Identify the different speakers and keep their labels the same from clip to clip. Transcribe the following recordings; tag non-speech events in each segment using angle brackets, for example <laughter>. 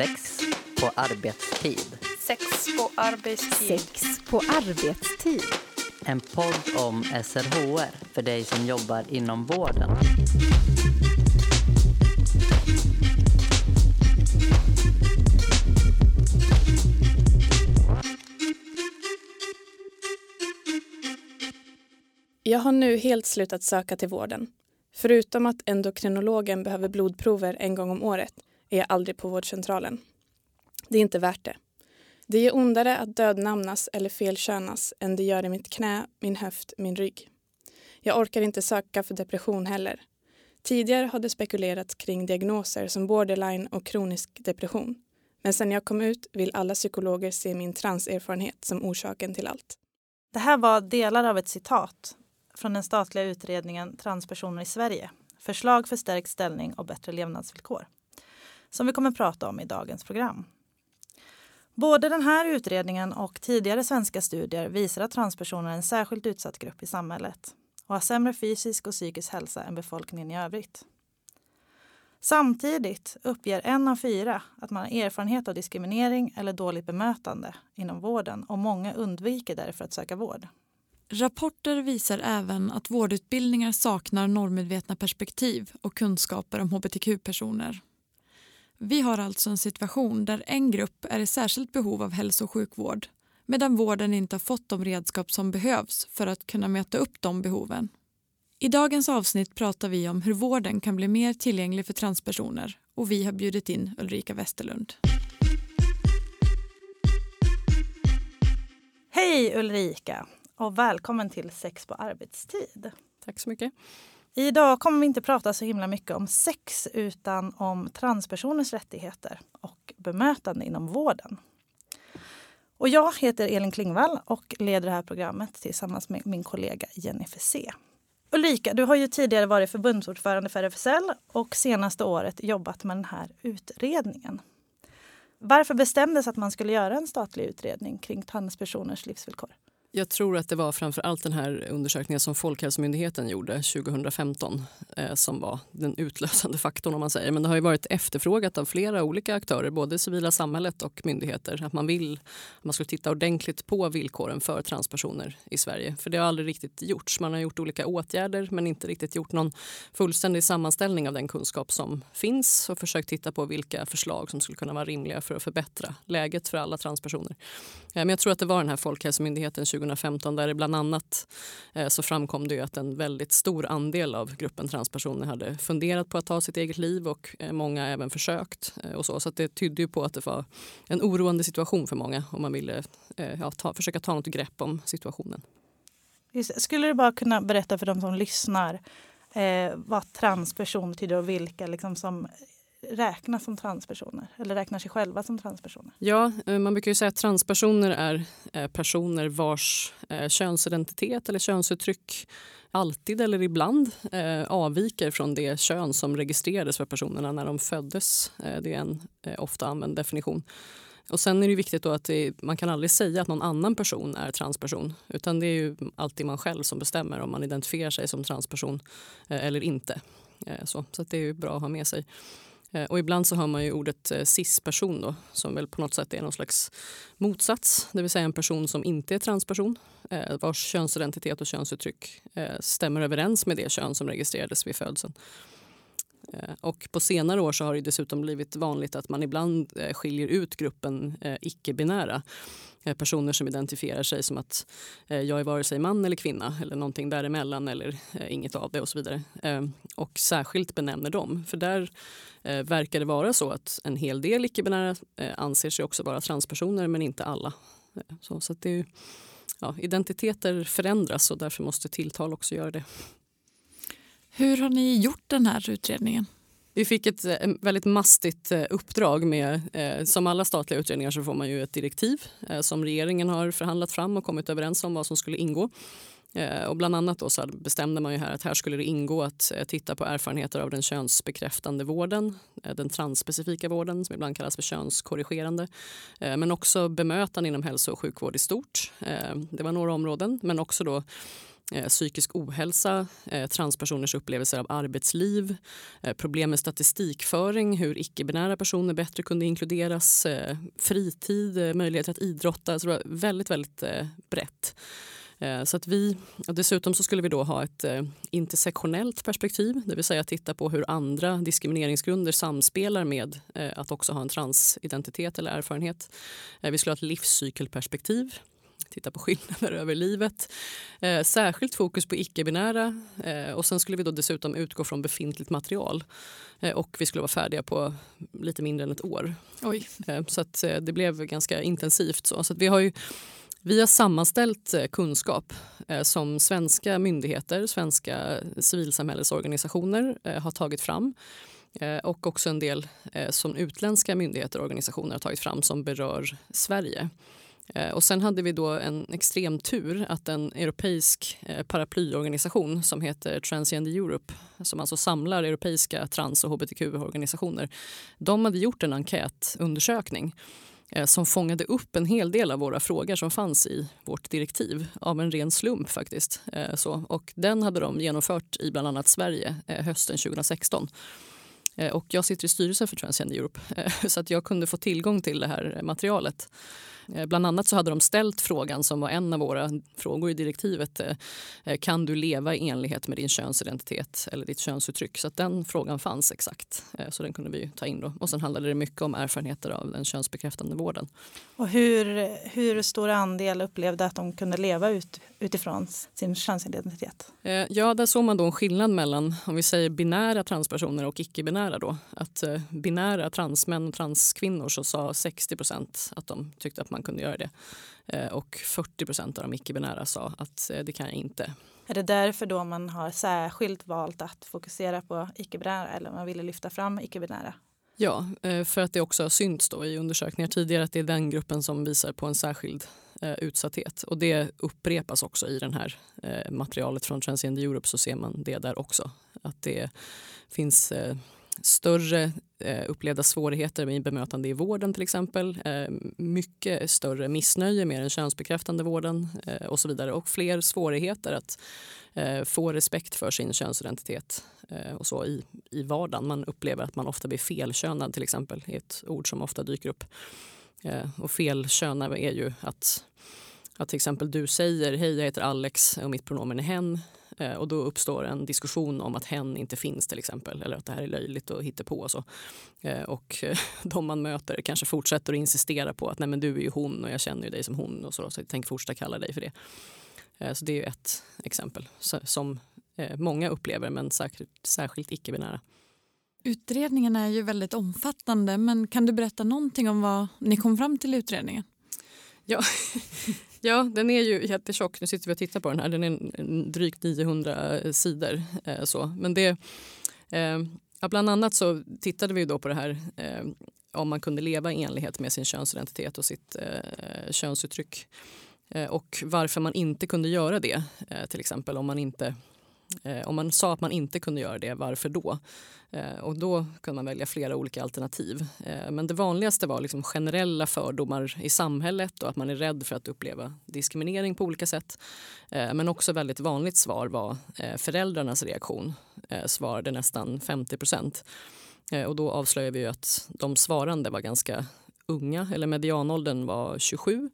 Speaker 1: Sex på arbetstid.
Speaker 2: Sex på arbetstid.
Speaker 3: Sex på arbetstid.
Speaker 1: En podd om SRHR för dig som jobbar inom vården.
Speaker 2: Jag har nu helt slutat söka till vården. Förutom att endokrinologen behöver blodprover en gång om året är jag aldrig på vårdcentralen. Det är inte värt det. Det gör ondare att dödnamnas eller felkönas än det gör i mitt knä, min höft, min rygg. Jag orkar inte söka för depression heller. Tidigare har det spekulerats kring diagnoser som borderline och kronisk depression. Men sen jag kom ut vill alla psykologer se min transerfarenhet som orsaken till allt.
Speaker 4: Det här var delar av ett citat från den statliga utredningen Transpersoner i Sverige. Förslag för stärkt ställning och bättre levnadsvillkor. Som vi kommer att prata om i dagens program. Både den här utredningen och tidigare svenska studier visar att transpersoner är en särskilt utsatt grupp i samhället och har sämre fysisk och psykisk hälsa än befolkningen i övrigt. Samtidigt uppger en av fyra att man har erfarenhet av diskriminering eller dåligt bemötande inom vården och många undviker därför att söka vård.
Speaker 5: Rapporter visar även att vårdutbildningar saknar normmedvetna perspektiv och kunskaper om hbtq-personer. Vi har alltså en situation där en grupp är i särskilt behov av hälso och sjukvård medan vården inte har fått de redskap som behövs för att kunna möta upp de behoven. I dagens avsnitt pratar vi om hur vården kan bli mer tillgänglig för transpersoner och vi har bjudit in Ulrika Westerlund.
Speaker 4: Hej Ulrika och välkommen till Sex på arbetstid.
Speaker 6: Tack så mycket.
Speaker 4: Idag kommer vi inte prata så himla mycket om sex utan om transpersoners rättigheter och bemötande inom vården. Och jag heter Elin Klingvall och leder det här programmet tillsammans med min kollega Jennifer C. Ulrika, du har ju tidigare varit förbundsordförande för RFSL och senaste året jobbat med den här utredningen. Varför bestämdes att man skulle göra en statlig utredning kring transpersoners livsvillkor?
Speaker 6: Jag tror att det var framför allt den här undersökningen som Folkhälsomyndigheten gjorde 2015 eh, som var den utlösande faktorn. om man säger. Men det har ju varit efterfrågat av flera olika aktörer, både civila samhället och myndigheter, att man vill att man ska titta ordentligt på villkoren för transpersoner i Sverige. För det har aldrig riktigt gjorts. Man har gjort olika åtgärder men inte riktigt gjort någon fullständig sammanställning av den kunskap som finns och försökt titta på vilka förslag som skulle kunna vara rimliga för att förbättra läget för alla transpersoner. Eh, men jag tror att det var den här Folkhälsomyndigheten 2015 där det bland annat eh, så framkom det att en väldigt stor andel av gruppen transpersoner hade funderat på att ta sitt eget liv och eh, många även försökt. Eh, och så så det tydde ju på att det var en oroande situation för många om man ville ja, ta, försöka ta något grepp om situationen.
Speaker 4: Skulle du bara kunna berätta för de som lyssnar eh, vad transperson betyder och vilka liksom, som räknas som transpersoner eller räknar sig själva som transpersoner?
Speaker 6: Ja, eh, man brukar ju säga att transpersoner är eh, personer vars eh, könsidentitet eller könsuttryck alltid eller ibland avviker från det kön som registrerades för personerna när de föddes. Det är en ofta använd definition. Och Sen är det viktigt att det, man kan aldrig säga att någon annan person är transperson. Utan det är ju alltid man själv som bestämmer om man identifierar sig som transperson eller inte. Så, så det är bra att ha med sig. Eh, och ibland så hör man ju ordet eh, cis-person då, som väl på något sätt är någon slags motsats. Det vill säga en person som inte är transperson eh, vars könsidentitet och könsuttryck stämmer överens med det kön som registrerades vid födseln. Eh, och på senare år så har det dessutom blivit vanligt att man ibland eh, skiljer ut gruppen eh, icke-binära personer som identifierar sig som att jag är vare sig man eller kvinna eller någonting däremellan eller inget av det och så vidare. Och särskilt benämner dem. För där verkar det vara så att en hel del icke-binära anser sig också vara transpersoner men inte alla. Så, så det är, ja, identiteter förändras och därför måste tilltal också göra det.
Speaker 5: Hur har ni gjort den här utredningen?
Speaker 6: Vi fick ett eh, väldigt mastigt eh, uppdrag. med eh, Som alla statliga utredningar så får man ju ett direktiv som regeringen har förhandlat fram och kommit överens om vad som skulle ingå. Och bland annat då så bestämde man ju här att här skulle det ingå att titta på erfarenheter av den könsbekräftande vården, den transspecifika vården som ibland kallas för könskorrigerande, men också bemötande inom hälso och sjukvård i stort. Det var några områden, men också då Eh, psykisk ohälsa, eh, transpersoners upplevelser av arbetsliv, eh, problem med statistikföring, hur icke-binära personer bättre kunde inkluderas, fritid, möjligheter att idrotta. Så det var väldigt, väldigt brett. Så att vi, dessutom så skulle vi då ha ett intersektionellt perspektiv, det vill säga titta på hur andra diskrimineringsgrunder samspelar med att också ha en transidentitet eller erfarenhet. Vi skulle ha ett livscykelperspektiv, titta på skillnader över livet. särskilt fokus på icke-binära och sen skulle vi då dessutom utgå från befintligt material. och vi skulle vara färdiga på lite mindre än ett år. Oj. så att det blev ganska intensivt. Så, så vi har ju vi har sammanställt eh, kunskap eh, som svenska myndigheter, svenska civilsamhällesorganisationer eh, har tagit fram och också en del som utländska myndigheter och organisationer har tagit fram som berör Sverige. Eh, och sen hade vi då en extrem tur att en europeisk eh, paraplyorganisation som heter Transgender Europe som alltså samlar europeiska trans och hbtq-organisationer de hade gjort en enkätundersökning eh, som fångade upp en hel del av våra frågor som fanns i vårt direktiv av en ren slump. faktiskt. Så, och den hade de genomfört i bland annat Sverige hösten 2016. Och jag sitter i styrelsen för Transgender Europe så att jag kunde få tillgång till det här materialet. Eh, bland annat så hade de ställt frågan som var en av våra frågor i direktivet. Eh, eh, kan du leva i enlighet med din könsidentitet eller ditt könsuttryck? Så den frågan fanns exakt. Så den kunde vi ta in. Då. Och sen handlade det mycket om erfarenheter av den könsbekräftande vården.
Speaker 4: Och hur, hur stor andel upplevde att de kunde leva ut, utifrån sin könsidentitet?
Speaker 6: Ja, där såg man då en skillnad mellan om vi säger binära transpersoner och icke-binära. Då. Att binära transmän och transkvinnor så sa 60 procent att de tyckte att man kunde göra det. Eh, och 40% av de icke-binära sa att eh, det kan jag inte.
Speaker 4: Är det därför då man har särskilt valt att fokusera på icke-binära eller man ville lyfta fram icke-binära?
Speaker 6: Ja, eh, för att det också har synts då i undersökningar tidigare att det är den gruppen som visar på en särskild utsatthet. Och det upprepas också i det här materialet från Transgender Europe så ser man det där också. Att det finns större eh, upplevda svårigheter med bemötande i vården till exempel. Eh, mycket större missnöje med den könsbekräftande vården eh, och så vidare. Och fler svårigheter att eh, få respekt för sin könsidentitet eh, och så i, i vardagen. Man upplever att man ofta blir felkönad till exempel. är ett ord som ofta dyker upp. Eh, och felkönad är ju att att till exempel du säger hej jag heter Alex och mitt pronomen är hen Eh, och då uppstår en diskussion om att hen inte finns till exempel eller att det här är löjligt och hitta på och så. Eh, och <laughs> de man möter kanske fortsätter att insistera på att nej men du är ju hon och jag känner ju dig som hon och så, så jag tänker fortsätta kalla dig för det. Eh, så det är ett exempel som många upplever men särskilt, särskilt icke-binära.
Speaker 5: Utredningen är ju väldigt omfattande men kan du berätta någonting om vad ni kom fram till i utredningen?
Speaker 6: Ja, <laughs> Ja, den är ju jättetjock. Nu sitter vi och tittar på den här. Den är drygt 900 sidor. Eh, så. Men det, eh, ja, bland annat så tittade vi då på det här eh, om man kunde leva i enlighet med sin könsidentitet och sitt eh, könsuttryck. Eh, och varför man inte kunde göra det. Eh, till exempel om man inte Eh, om man sa att man inte kunde göra det, varför då? Eh, och då kunde man välja flera olika alternativ. Eh, men det vanligaste var liksom generella fördomar i samhället och att man är rädd för att uppleva diskriminering på olika sätt. Eh, men också väldigt vanligt svar var eh, föräldrarnas reaktion. Eh, svarade nästan 50 procent. Eh, och då avslöjar vi att de svarande var ganska unga, eller medianåldern var 27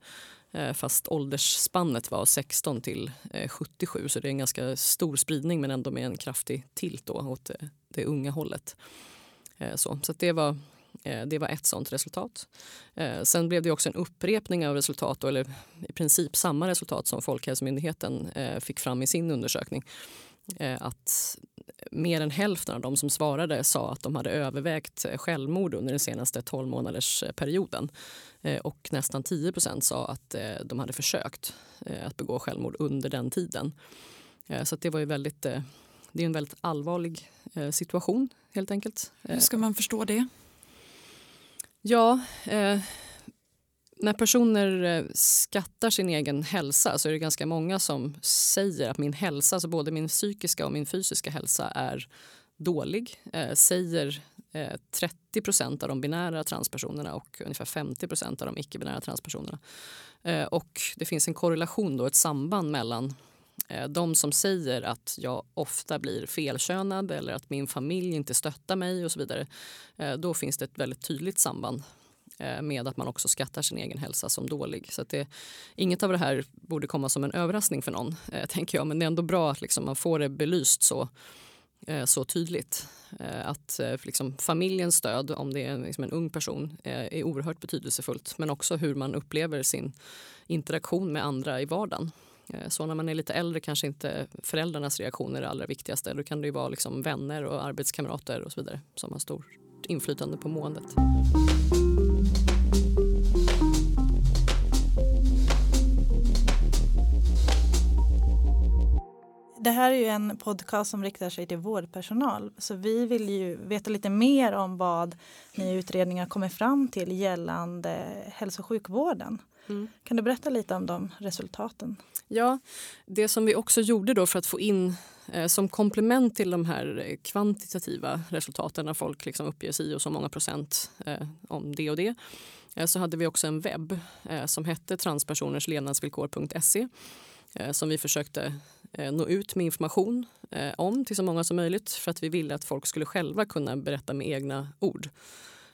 Speaker 6: Eh, fast åldersspannet var 16 till eh, 77 så det är en ganska stor spridning men ändå med en kraftig tilt då åt eh, det unga hållet. Så, så det, var, det var ett sånt resultat. Sen blev det också en upprepning av resultat, eller i princip samma resultat som Folkhälsomyndigheten fick fram i sin undersökning. Att mer än hälften av de som svarade sa att de hade övervägt självmord under den senaste 12 månaders perioden. Eh, och nästan 10% sa att eh, de hade försökt eh, att begå självmord under den tiden. Så det var ju väldigt, det är en väldigt allvarlig situation helt enkelt.
Speaker 5: Hur ska man förstå det?
Speaker 6: Ja, eh, när personer eh, skattar sin egen hälsa så är det ganska många som säger att min hälsa, alltså både min psykiska och min fysiska hälsa är dålig. Eh, säger eh, 30 procent av de binära transpersonerna och ungefär 50 procent av de icke-binära transpersonerna. Eh, och det finns en korrelation, då, ett samband mellan eh, de som säger att jag ofta blir felkönad eller att min familj inte stöttar mig och så vidare. Eh, då finns det ett väldigt tydligt samband Eh, med att man också skattar sin egen hälsa som dålig. Så att det, inget av det här borde komma som en överraskning för någon, eh, tänker jag. Men det är ändå bra att liksom man får det belyst så, eh, så tydligt. Eh, att eh, liksom familjens stöd, om det är liksom en ung person, eh, är oerhört betydelsefullt. Men också hur man upplever sin interaktion med andra i vardagen. Eh, Så när man är lite äldre kanske inte föräldrarnas reaktioner är det allra viktigaste. Då kan det ju vara liksom vänner och arbetskamrater och så vidare som har stort inflytande på måendet.
Speaker 4: Det här är ju en podcast som riktar sig till vårdpersonal. Så vi vill ju veta lite mer om vad ni i utredningen kommer fram till gällande hälso och sjukvården.
Speaker 6: Mm.
Speaker 4: Kan du berätta lite om de resultaten?
Speaker 6: Ja, det som vi också gjorde då för att få in eh, som komplement till de här eh, kvantitativa resultaten när folk liksom uppger si och så många procent eh, om det och det eh, så hade vi också en webb som hette transpersonerslevnadsvillkor.se som vi försökte Eh, nå ut med information eh, om till så många som möjligt för att vi ville att folk skulle själva kunna berätta med egna ord.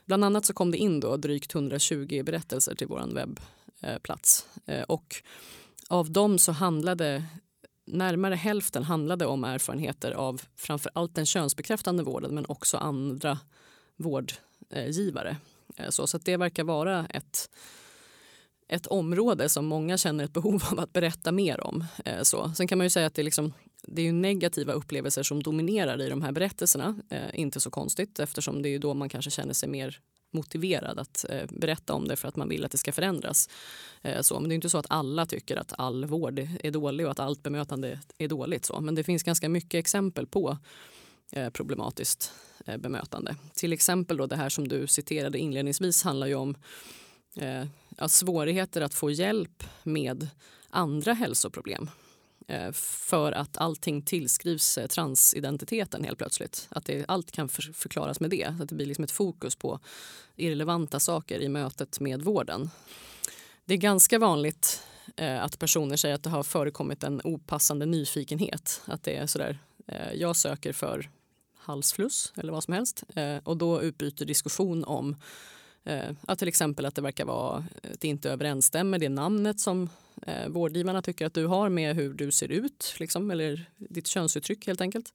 Speaker 6: Bland annat så kom det in då drygt 120 berättelser till vår webbplats eh, och av dem så handlade närmare hälften handlade om erfarenheter av framför allt den könsbekräftande vården men också andra vårdgivare. Så, så att det verkar vara ett, ett område som många känner ett behov av att berätta mer om. Eh, Så. Sen kan man ju säga att det är, liksom, det är ju negativa upplevelser som dominerar i de här berättelserna. Eh, inte så konstigt eftersom det är då man kanske känner sig mer motiverad att eh, berätta om det för att man vill att det ska förändras. Eh, så. Men det är inte så att alla tycker att all vård är dålig och att allt bemötande är dåligt. Så. Men det finns ganska mycket exempel på eh, problematiskt eh, bemötande. Till exempel då det här som du citerade inledningsvis handlar ju om eh, ja, svårigheter att få hjälp med andra hälsoproblem eh, för att allting tillskrivs eh, transidentiteten helt plötsligt. Att det, allt kan för, förklaras med det. Att det blir liksom ett fokus på irrelevanta saker i mötet med vården. Det är ganska vanligt eh, att personer säger att det har förekommit en opassande nyfikenhet. Att det är sådär, eh, jag söker för halsfluss eller vad som helst eh, och då utbyter diskussion om Eh, att till exempel att det verkar vara eh, att det inte överensstämmer det namnet som eh, vårdgivarna tycker att du har med hur du ser ut, liksom, eller ditt könsuttryck helt enkelt.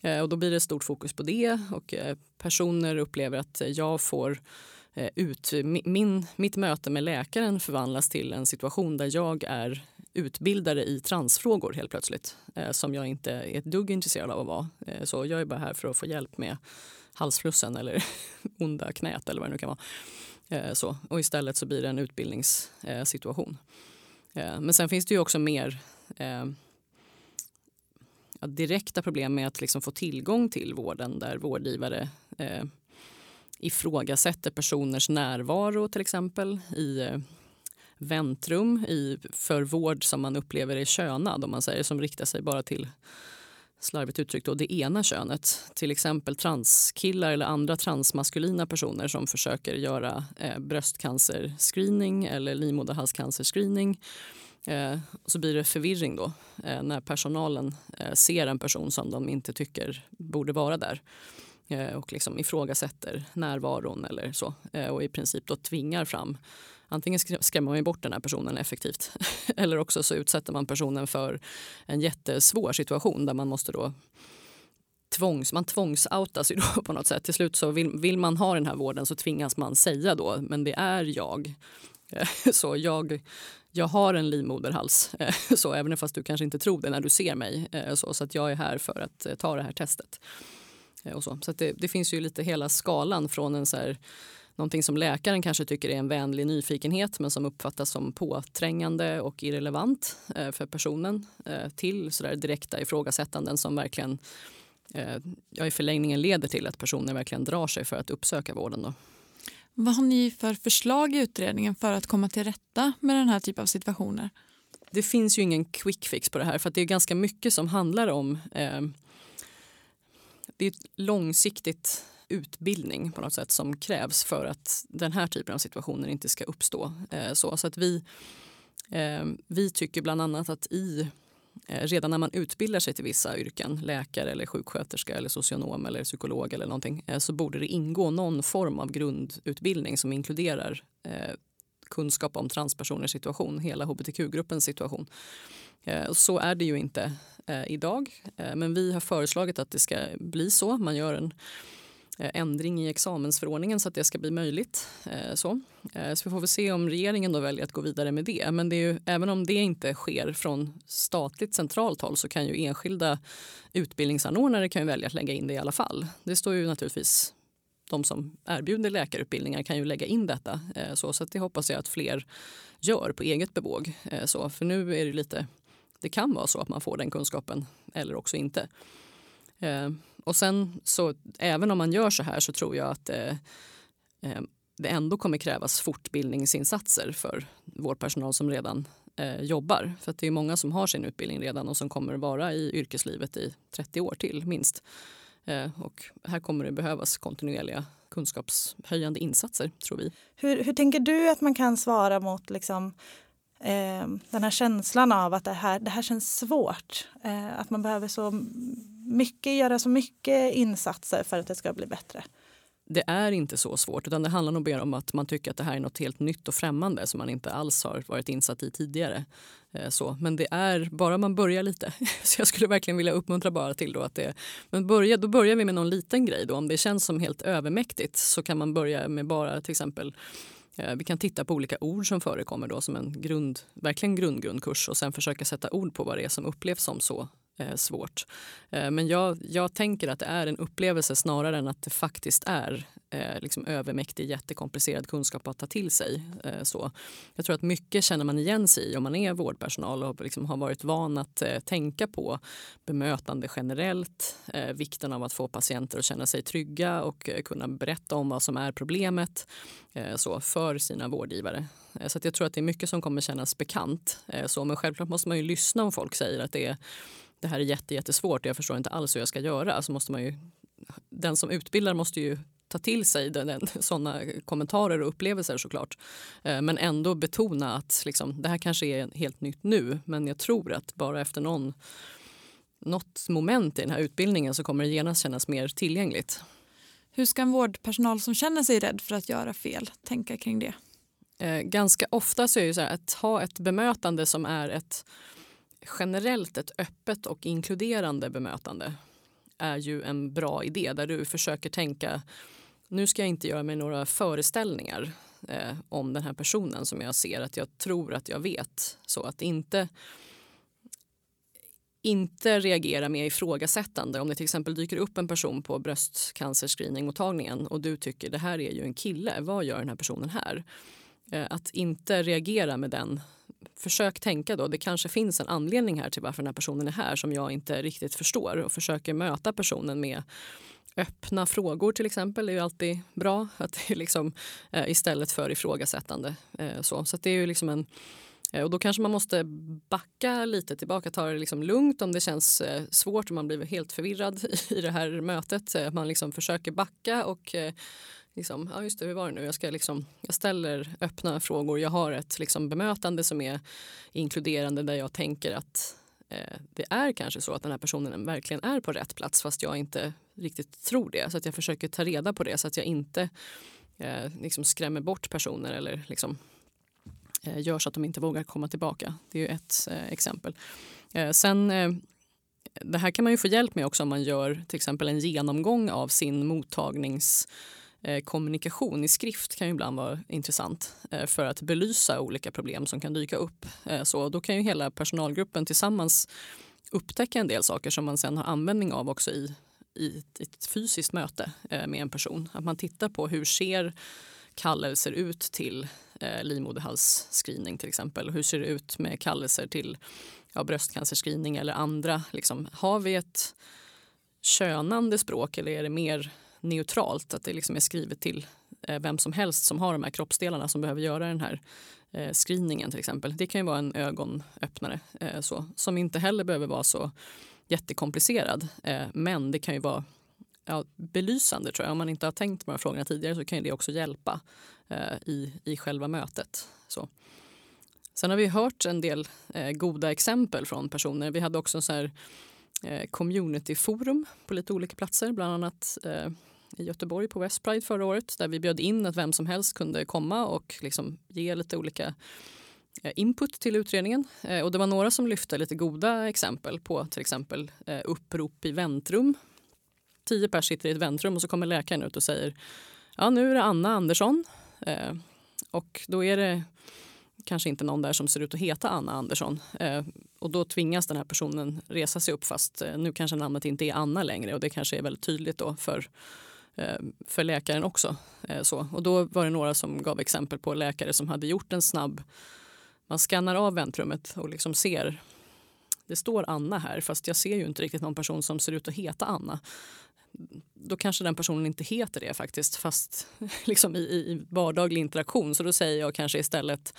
Speaker 6: Eh, och då blir det stort fokus på det och eh, personer upplever att jag får eh, ut, min, mitt möte med läkaren förvandlas till en situation där jag är utbildare i transfrågor helt plötsligt som jag inte är ett dugg intresserad av att vara. Så jag är bara här för att få hjälp med halsflussen eller <laughs> onda knät eller vad det nu kan vara. Eh, så. Och istället så blir det en utbildningssituation. Eh, eh, men sen finns det ju också mer eh, ja, direkta problem med att liksom få tillgång till vården där vårdgivare eh, ifrågasätter personers närvaro till exempel i eh, väntrum i, för vård som man upplever är könad om man säger som riktar sig bara till slarvigt uttryckt då, det ena könet. Till exempel transkillar eller andra transmaskulina personer som försöker göra eh, bröstcancerscreening eller livmoderhalscancerscreening. Eh, så blir det förvirring då eh, när personalen eh, ser en person som de inte tycker borde vara där eh, och liksom ifrågasätter närvaron eller så eh, och i princip då tvingar fram Antingen skrämmer man bort den här personen effektivt <laughs> eller också så utsätter man personen för en jättesvår situation där man måste då tvångs, man tvångsoutas ju då <laughs> på något sätt. Till slut så vill, vill man ha den här vården så tvingas man säga då, men det är jag. Eh, <laughs> så jag, jag har en livmoderhals, eh, så även fast du kanske inte tror det när du ser mig. Eh, så, så att jag är här för att ta det här testet. Och så så att det, det finns ju lite hela skalan från en så här, någonting som läkaren kanske tycker är en vänlig nyfikenhet men som uppfattas som påträngande och irrelevant eh, för personen eh, till så där direkta ifrågasättanden som verkligen eh, ja, i förlängningen leder till att personer verkligen drar sig för att uppsöka vården. Då.
Speaker 5: Vad har ni för förslag i utredningen för att komma till rätta med den här typen av situationer?
Speaker 6: Det finns ju ingen quick fix på det här för det är ganska mycket som handlar om eh, det är ett långsiktigt utbildning på något sätt som krävs för att den här typen av situationer inte ska uppstå. Eh, så, så att vi, eh, vi tycker bland annat att i eh, redan när man utbildar sig till vissa yrken, läkare eller sjuksköterska eller socionom eller psykolog eller någonting, så borde det ingå någon form av grundutbildning som inkluderar kunskap om transpersoners situation, hela hbtq-gruppens situation. Så är det ju inte idag, men vi har föreslagit att det ska bli så. Man gör en Eh, ändring i examensförordningen så att det ska bli möjligt. Eh, så, eh, så vi får väl se om regeringen då väljer att gå vidare med det. Men det är ju, även om det inte sker från statligt centralt håll så kan ju enskilda utbildningsanordnare kan ju välja att lägga in det i alla fall. Det står ju naturligtvis de som erbjuder läkarutbildningar kan ju lägga in detta. Så, så det hoppas jag att fler gör på eget bevåg. Så, för nu är det lite, det kan vara så att man får den kunskapen eller också inte. Eh, och sen så även om man gör så här så tror jag att eh, eh, det ändå kommer krävas fortbildningsinsatser för vårdpersonal som redan eh, jobbar. För det är många som har sin utbildning redan och som kommer vara i yrkeslivet i 30 år till minst. Eh, och här kommer det behövas kontinuerliga kunskapshöjande insatser, tror vi.
Speaker 4: Hur, hur tänker du att man kan svara mot liksom, eh, den här känslan av att det här, det här känns svårt? Eh, att man behöver så mycket, göra så mycket insatser för att det ska bli bättre?
Speaker 6: det är inte så svårt. utan Det handlar nog mer om att man tycker att det här är något helt nytt och främmande som man inte alls har varit insatt i tidigare. Eh, så. Men det är bara man börjar lite. <laughs> Så jag skulle verkligen vilja uppmuntra bara till då att det... Men börja, då börjar vi med någon liten grej. Då. Om det känns som helt övermäktigt så kan man börja med bara till exempel Eh, vi kan titta på olika ord som förekommer då som en grund, verkligen grundgrundkurs och sen försöka sätta ord på vad det är som upplevs som så eh, svårt. Eh, men jag, jag tänker att det är en upplevelse snarare än att det faktiskt är eh, liksom övermäktig, jättekomplicerad kunskap att ta till sig. Eh, så. Jag tror att mycket känner man igen sig i om man är vårdpersonal och liksom har varit van att eh, tänka på bemötande generellt, eh, vikten av att få patienter att känna sig trygga och eh, kunna berätta om vad som är problemet eh, så, för sina vårdgivare. Eh, så jag tror att det är mycket som kommer kännas bekant. Eh, så, men självklart måste man ju lyssna om folk säger att det är det här är jätte, jättesvårt och jag förstår inte alls hur jag ska göra. Så måste man ju, den som utbildar måste ju ta till sig den, den, såna kommentarer och upplevelser såklart. Eh, men ändå betona att liksom, det här kanske är helt nytt nu men jag tror att bara efter någon, något moment i den här utbildningen så kommer det genast kännas mer tillgängligt.
Speaker 5: Hur ska en vårdpersonal som känner sig rädd för att göra fel tänka kring det?
Speaker 6: Eh, ganska ofta så är det så här, att ha ett bemötande som är ett generellt ett öppet och inkluderande bemötande är ju en bra idé där du försöker tänka nu ska jag inte göra mig några föreställningar eh, om den här personen som jag ser att jag tror att jag vet. Så att inte inte reagera med ifrågasättande. Om det till exempel dyker upp en person på bröstcancerscreeningmottagningen och du tycker det här är ju en kille, vad gör den här personen här? Eh, att inte reagera med den försök tänka då, det kanske finns en anledning här till varför den här personen är här som jag inte riktigt förstår och försöker möta personen med öppna frågor till exempel är ju alltid bra <laughs> att det är liksom, eh, istället för ifrågasättande. Eh, så så det är ju liksom en eh, och då kanske man måste backa lite tillbaka, ta det liksom lugnt om det känns svårt och man blir helt förvirrad <laughs> i det här mötet. Man liksom försöker backa och liksom, ja just det, hur var det nu? Jag, ska liksom, jag ställer öppna frågor. Jag har ett liksom bemötande som är inkluderande där jag tänker att eh, det är kanske så att den här personen verkligen är på rätt plats fast jag inte riktigt tror det. Så att jag försöker ta reda på det så att jag inte eh, liksom skrämmer bort personer eller liksom, eh, gör så att de inte vågar komma tillbaka. Det är ju ett eh, exempel. Eh, sen eh, det här kan man ju få hjälp med också om man gör till exempel en genomgång av sin mottagnings Eh, Eh, kommunikation i skrift kan ju ibland vara intressant eh, för att belysa olika problem som kan dyka upp. Eh, så då kan ju hela personalgruppen tillsammans upptäcka en del saker som man sen har användning av också i, i ett fysiskt möte med en person. Att man tittar på hur ser kallelser ut till livmoderhalsscreening till exempel. Hur ser det ut med kallelser till ja, bröstcancerscreening eller andra? Liksom, har vi ett könande språk eller är det mer neutralt, att det liksom är skrivet till eh, vem som helst som har de här kroppsdelarna som behöver göra den här eh, screeningen till exempel. Det kan ju vara en ögonöppnare eh, så, som inte heller behöver vara så jättekomplicerad. Eh, men det kan ju vara ja, belysande tror jag. Om man inte har tänkt på de här frågorna tidigare så kan det också hjälpa eh, i, i själva mötet. Så. Sen har vi hört en del eh, goda exempel från personer. Vi hade också en sån här communityforum på lite olika platser, bland annat i Göteborg på West Pride förra året där vi bjöd in att vem som helst kunde komma och liksom ge lite olika eh, input till utredningen. Eh, och det var några som lyfte lite goda exempel på till exempel eh, upprop i väntrum. Tio personer sitter i ett väntrum och så kommer läkaren ut och säger ja nu är det Anna Andersson och då är det kanske inte någon där som ser ut att heta Anna Andersson. Och då tvingas den här personen resa sig upp fast nu kanske namnet inte är Anna längre och det kanske är väldigt tydligt då för, Eh, för läkaren också. Eh, så. Och då var det några som gav exempel på läkare som hade gjort en snabb, man skannar av väntrummet och liksom ser det står Anna här fast jag ser ju inte riktigt någon person som ser ut att heta Anna då kanske den personen inte heter det faktiskt fast <laughs> liksom i, i vardaglig interaktion. Så då säger jag kanske istället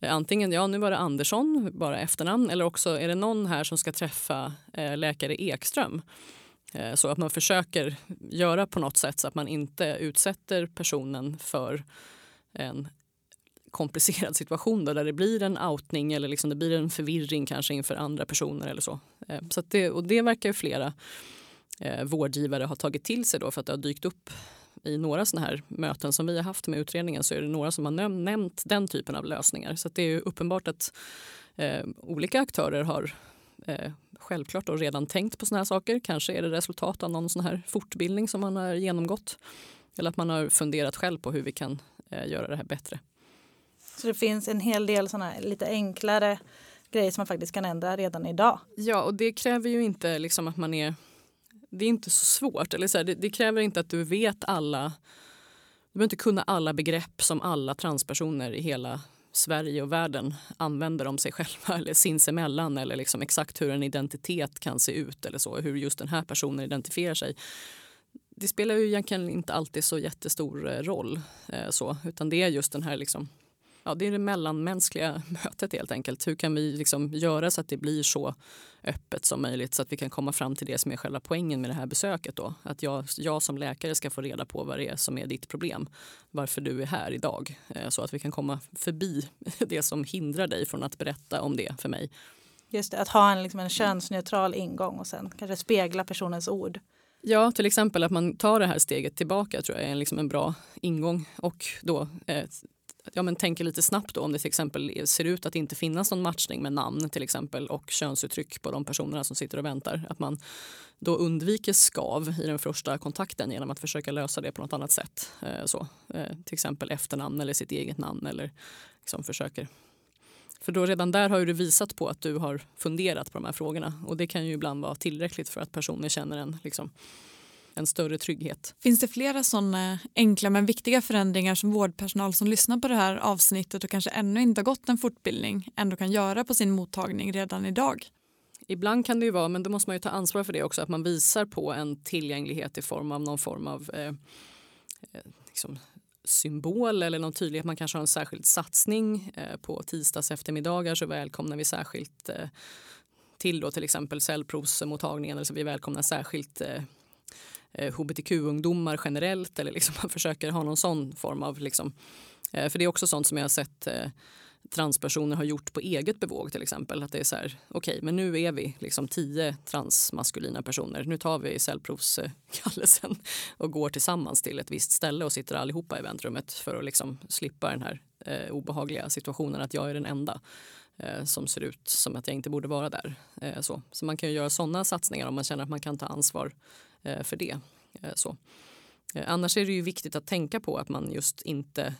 Speaker 6: eh, antingen ja nu var det Andersson, bara efternamn eller också är det någon här som ska träffa eh, läkare Ekström. Eh, så att man försöker göra på något sätt så att man inte utsätter personen för en komplicerad <laughs> situation då, där det blir en outning eller liksom det blir en förvirring kanske inför andra personer eller så. Eh, så det, och det verkar ju flera eh, vårdgivare ha tagit till sig då för att det har dykt upp i några sådana här möten som vi har haft med utredningen så är det några som har näm nämnt den typen av lösningar. Så det är uppenbart att eh, olika aktörer har eh, självklart då redan tänkt på såna här saker. Kanske är det resultat av någon sån här fortbildning som man har genomgått. Eller att man har funderat själv på hur vi kan eh, göra det här bättre.
Speaker 4: Så det finns en hel del såna lite enklare grejer som man faktiskt kan ändra redan idag?
Speaker 6: Ja, och det kräver ju inte liksom att man är det är inte så svårt. Eller så här, det, det, kräver inte att du vet alla... Du behöver inte kunna alla begrepp som alla transpersoner i hela Sverige och världen använder om sig själva eller sinsemellan eller liksom exakt hur en identitet kan se ut eller så, hur just den här personen identifierar sig. Det spelar ju egentligen inte alltid så jättestor eh, roll, eh, så, utan det är just den här liksom ja, det är det mellanmänskliga <laughs> mötet helt enkelt. Hur kan vi liksom göra så att det blir så öppet som möjligt så att vi kan komma fram till det som är själva poängen med det här besöket. Då. Att jag, jag som läkare ska få reda på vad det är som är ditt problem. Varför du är här idag. Eh, så att vi kan komma förbi <laughs> det som hindrar dig från att berätta om det för mig.
Speaker 4: Just det, att ha en, liksom en könsneutral ingång och sen kanske spegla personens ord.
Speaker 6: Ja, till exempel att man tar det här steget tillbaka tror jag är liksom en bra ingång och då eh, ja, men tänker lite snabbt då om det till exempel ser ut att inte finnas någon matchning med namn till exempel och könsuttryck på de personerna som sitter och väntar. Att man då undviker skav i den första kontakten genom att försöka lösa det på något annat sätt. Eh, så, eh, till exempel efternamn eller sitt eget namn eller liksom försöker för då redan där har du visat på att du har funderat på de här frågorna och det kan ju ibland vara tillräckligt för att personer känner en liksom, en större trygghet.
Speaker 5: Finns det flera sådana enkla men viktiga förändringar som vårdpersonal som lyssnar på det här avsnittet och kanske ännu inte har gått en fortbildning ändå kan göra på sin mottagning redan idag?
Speaker 6: Ibland kan det ju vara, men då måste man ju ta ansvar för det också, att man visar på en tillgänglighet i form av någon form av eh, eh liksom symbol eller någon tydlighet. Man kanske har en särskild satsning. Eh, på tisdags eftermiddagar så välkomnar vi särskilt eh, till då till exempel cellprovsmottagningen. Eller så vi välkomnar särskilt eh, hbtq-ungdomar generellt eller liksom man <laughs> försöker ha någon sån form av... Liksom, eh, för det är också sånt som jag har sett eh, transpersoner har gjort på eget bevåg till exempel. Att det är så här, okej, okay, men nu är vi liksom tio transmaskulina personer. Nu tar vi cellprovskallelsen <laughs> och går tillsammans till ett visst ställe och sitter allihopa i väntrummet för att liksom slippa den här eh, obehagliga situationen att jag är den enda eh, som ser ut som att jag inte borde vara där. Eh, så. så man kan ju göra sådana satsningar om man känner att man kan ta ansvar Eh, för det. Eh, så. Eh, annars är det ju viktigt att tänka på att man just inte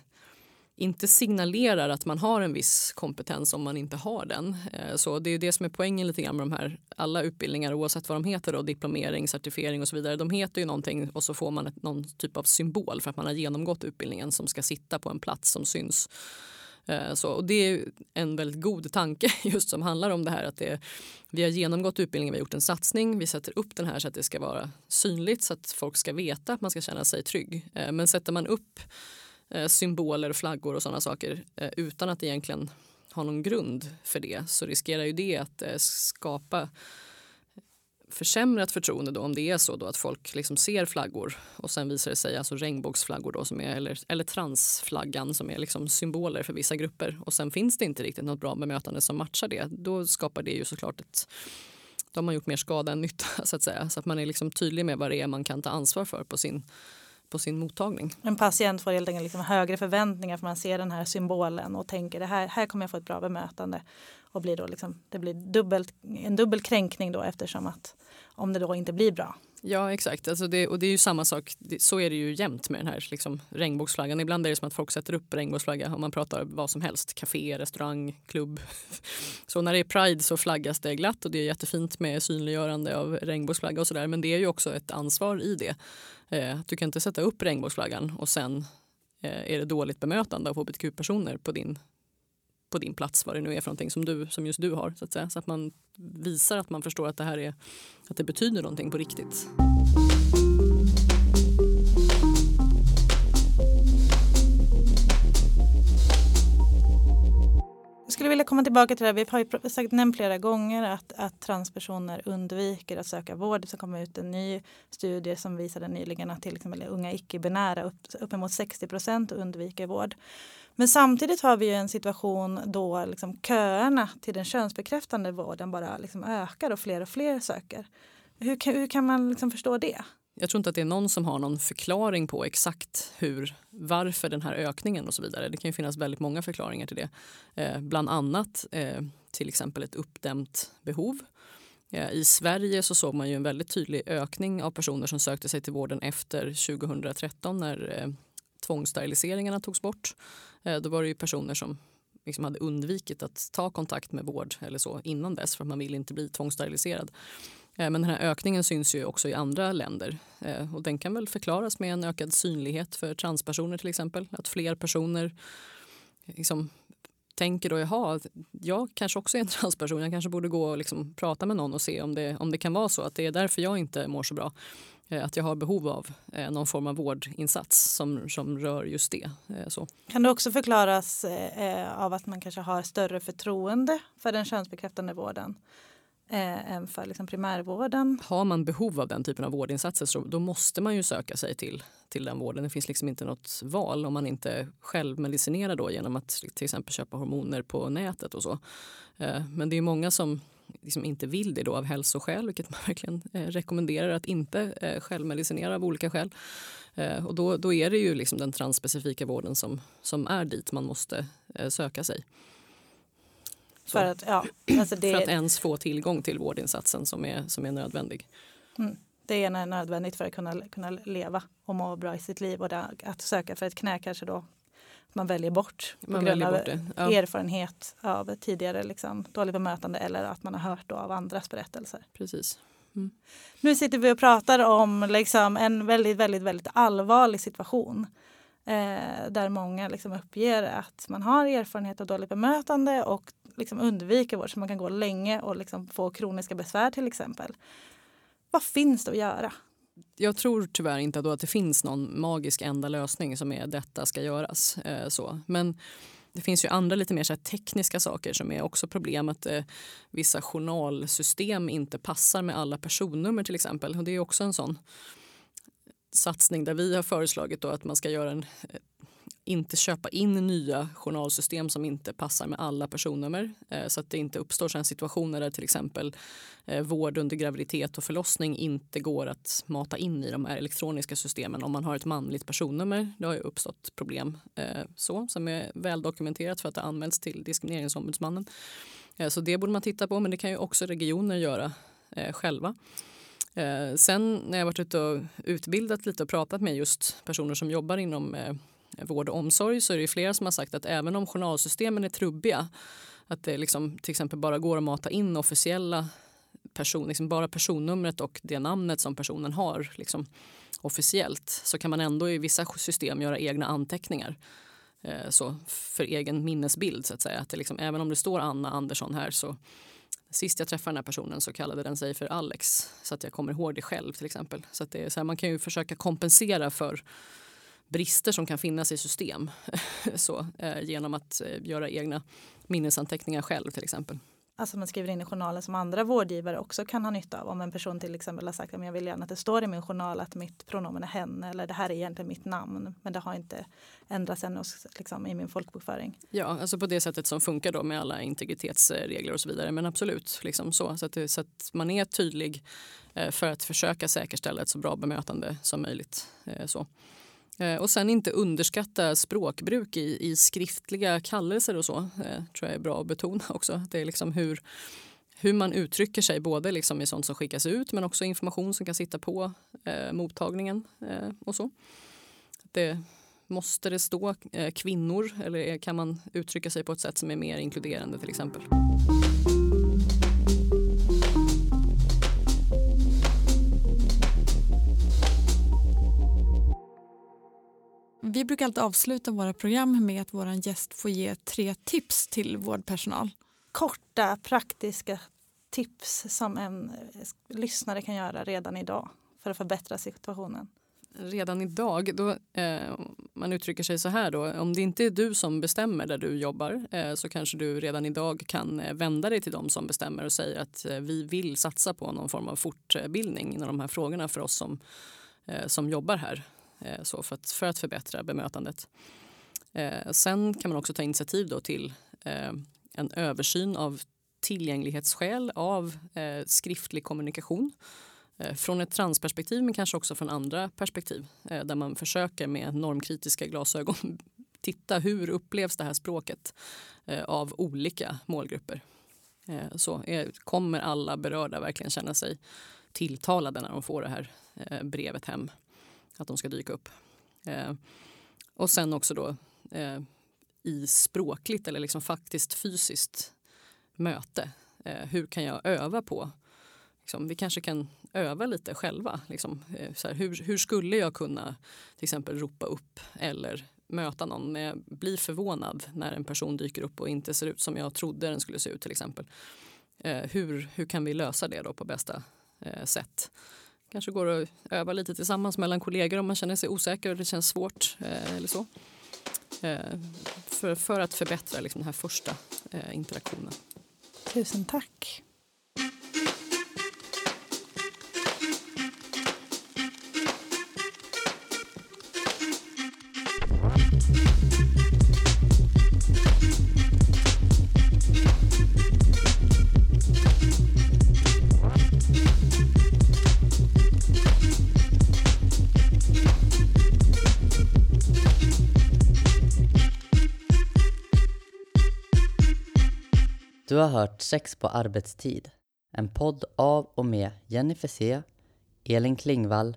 Speaker 6: inte signalerar att man har en viss kompetens om man inte har den. Så det är ju det som är poängen lite grann med de här alla utbildningar oavsett vad de heter då, diplomering, certifiering och så vidare. De heter ju någonting och så får man ett, någon typ av symbol för att man har genomgått utbildningen som ska sitta på en plats som syns Eh, Eh, så, och det är en väldigt god tanke <laughs> just som handlar om det här att det, vi har genomgått utbildningen, vi har gjort en satsning, vi sätter upp den här så att det ska vara synligt så att folk ska veta att man ska känna sig trygg. Eh, men sätter man upp eh, symboler, flaggor och sådana saker utan att egentligen ha någon grund för det så riskerar ju det att skapa försämrat förtroende då om det är så då att folk liksom ser flaggor och sen visar det sig, alltså regnbågsflaggor då som är, eller, eller transflaggan som är liksom symboler för vissa grupper och sen finns det inte riktigt något bra bemötande som matchar det. Då skapar det ju såklart ett då har man gjort mer skada än nytta <laughs> så att säga. Så att man är liksom tydlig med vad det är man kan ta ansvar för på sin, på sin mottagning.
Speaker 4: En patient får helt enkelt liksom högre förväntningar för man ser den här symbolen och tänker det här, här kommer jag få ett bra bemötande. Och blir då liksom, det blir dubbelt, en dubbel kränkning då eftersom att om det då inte blir bra.
Speaker 6: Ja exakt, alltså det, och det är ju samma sak, så är det ju jämt med den här liksom, regnbågsflaggan. Ibland är det som att folk sätter upp regnbågsflagga om man pratar vad som helst, café, restaurang, klubb. <laughs> Så när det är Pride så flaggas det glatt och det är jättefint med synliggörande av regnbågsflagga och sådär men det är ju också ett ansvar i det. Eh, du kan inte sätta upp regnbågsflaggan och sen eh, är det dåligt bemötande av hbtq-personer på din på din plats vad det nu är för någonting som, du, som just du har. Så att, säga. så att man visar att man förstår att det här är, att det betyder någonting på riktigt.
Speaker 4: Jag skulle vilja komma tillbaka till det. här. Vi har ju sagt, nämnt flera gånger att, att transpersoner undviker att söka vård. Det kom ut en ny studie som visade nyligen att till exempel unga icke-binära upp, uppemot 60 procent undviker vård. Men samtidigt har vi en situation då liksom köerna till den könsbekräftande vården bara liksom ökar och fler och fler söker. Hur kan, hur kan man liksom förstå det?
Speaker 6: Jag tror inte att det är någon som har någon förklaring på exakt hur, varför den här ökningen och så vidare. Det kan ju finnas väldigt många förklaringar till det. Eh, bland annat eh, till exempel ett uppdämt behov. Eh, I Sverige så såg man ju en väldigt tydlig ökning av personer som sökte sig till vården efter 2013 när eh, tvångssteriliseringarna togs bort. Eh, då var det ju personer som liksom hade undvikit att ta kontakt med vård eller så innan dess för att man vill inte bli tvångssteriliserad. Eh, men den här ökningen syns ju också i andra länder eh, och den kan väl förklaras med en ökad synlighet för transpersoner till exempel. Att fler personer liksom tänker då, jaha, jag kanske också är en <laughs> transperson, jag kanske borde gå och liksom prata med någon och se om det, om det kan vara så att det är därför jag inte mår så bra. Eh, att jag har behov av eh, någon form av vårdinsats som, som rör just det. Eh, så.
Speaker 4: Kan det också förklaras av att man kanske har större förtroende för den könsbekräftande vården? än för liksom primärvården.
Speaker 6: Har man behov av den typen av vårdinsatser så då måste man ju söka sig till, till den vården. Det finns liksom inte något val om man inte själv medicinerar då genom att till exempel köpa hormoner på nätet och så. Men det är många som liksom inte vill det då av hälsoskäl, vilket man <laughs> verkligen eh, rekommenderar att inte eh, självmedicinera av olika skäl. Eh, och då, då är det ju liksom den transspecifika vården som, som är dit man måste eh, söka sig.
Speaker 4: För att, ja, <clears throat> alltså det...
Speaker 6: För att ens få tillgång till vårdinsatsen som är, som är nödvändig.
Speaker 4: Mm. Det är nödvändigt för att kunna, kunna leva och må bra i sitt liv. Och det, att söka för ett knä kanske då man väljer bort på man grund av ja. erfarenhet av tidigare liksom, dåligt bemötande eller att man har hört av andras berättelser.
Speaker 6: Precis. Mm.
Speaker 4: Nu sitter vi och pratar om liksom, en väldigt, väldigt, väldigt allvarlig situation eh, där många liksom, uppger att man har erfarenhet av dåligt bemötande och liksom, undviker vård så man kan gå länge och liksom, få kroniska besvär till exempel. Vad finns det att göra?
Speaker 6: Jag tror tyvärr inte då att det finns någon magisk enda lösning som är detta ska göras. Eh, så. Men det finns ju andra lite mer så tekniska saker som är också problem. Att eh, vissa journalsystem inte passar med alla personnummer till exempel. Och det är också en sån satsning där vi har föreslagit då att man ska göra en eh, inte köpa in nya journalsystem som inte passar med alla personnummer eh, så att det inte uppstår sådana situationer där till exempel eh, vård under graviditet och förlossning inte går att mata in i de här elektroniska systemen om man har ett manligt personnummer. Det har ju uppstått problem eh, så som är väldokumenterat för att det anmälts till Diskrimineringsombudsmannen. Eh, så det borde man titta på men det kan ju också regioner göra eh, själva. Eh, sen när jag varit ute och utbildat lite och pratat med just personer som jobbar inom vård och omsorg så är det flera som har sagt att även om journalsystemen är trubbiga att det liksom till exempel bara går att mata in officiella person, liksom bara personnumret och det namnet som personen har liksom, officiellt så kan man ändå i vissa system göra egna anteckningar eh, så, för egen minnesbild. så att säga. Att det liksom, även om det står Anna Andersson här så sist jag träffade den här personen så kallade den sig för Alex så att jag kommer ihåg det själv till exempel. Så att det är så här, man kan ju försöka kompensera för brister som kan finnas i system <laughs> så, eh, genom att eh, göra egna minnesanteckningar själv till exempel.
Speaker 4: Alltså man skriver in i journalen som andra vårdgivare också kan ha nytta av. Om en person till exempel har sagt att jag vill gärna att det står i min journal att mitt pronomen är hen eller det här är egentligen mitt namn men det har inte ändrats ännu liksom, i min folkbokföring.
Speaker 6: Ja, alltså på det sättet som funkar då med alla integritetsregler och så vidare. Men absolut, liksom så, så, att, det, så att man är tydlig eh, för att försöka säkerställa ett så bra bemötande som möjligt. Eh, så. Eh, och sen inte underskatta språkbruk i, i skriftliga kallelser och så. Eh, tror jag är bra att betona <laughs> också. Det är liksom hur, hur man uttrycker sig både liksom i sånt som skickas ut men också information som kan sitta på eh, mottagningen eh, och så. Det, måste det stå eh, kvinnor eller kan man uttrycka sig på ett sätt som är mer inkluderande till exempel?
Speaker 5: Vi brukar alltid avsluta våra program med att vår gäst får ge tre tips till vårdpersonal.
Speaker 4: Korta, praktiska tips som en eh, lyssnare kan göra redan idag för att förbättra situationen.
Speaker 6: Redan idag, då, eh, man uttrycker sig så här då, om det inte är du som bestämmer där du jobbar eh, så kanske du redan idag kan eh, vända dig till de som bestämmer och säga att eh, vi vill satsa på någon form av fortbildning inom de här frågorna för oss som, eh, som jobbar här. Eh, så för, att, för att förbättra bemötandet. Eh, sen kan man också ta initiativ då till eh, en översyn av tillgänglighetsskäl av eh, skriftlig kommunikation eh, från ett transperspektiv men kanske också från andra perspektiv eh, där man försöker med normkritiska glasögon <laughs> titta hur upplevs det här språket av olika målgrupper. Så kommer alla berörda verkligen känna sig tilltalade när de får det här brevet hem? Att de ska dyka upp. Eh, och sen också då eh, i språkligt eller liksom faktiskt fysiskt möte. Eh, hur kan jag öva på Liksom, vi kanske kan öva lite själva. Liksom, eh, så här, hur, hur, skulle jag kunna till exempel ropa upp eller möta någon med bli förvånad när en person dyker upp och inte ser ut som jag trodde den skulle se ut till exempel. Eh, hur, hur kan vi lösa det då på bästa eh, sätt? Kanske går att öva lite tillsammans mellan kollegor om man känner sig osäker och det känns svårt. Eh, eller så. Eh, för, för att förbättra liksom, den här första eh, interaktionen.
Speaker 4: Tusen tack.
Speaker 1: Har hört Sex på arbetstid. En podd av och med Jennifer C, Elin Klingvall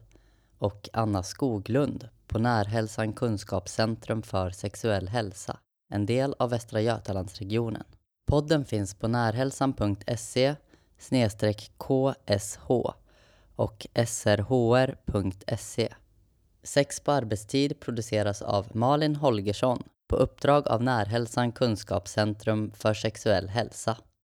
Speaker 1: och Anna Skoglund på Närhälsan Kunskapscentrum för sexuell hälsa, en del av Västra Götalandsregionen. Podden finns på närhälsan.se ksh och srhr.se. Sex på arbetstid produceras av Malin Holgersson på uppdrag av Närhälsan Kunskapscentrum för sexuell hälsa.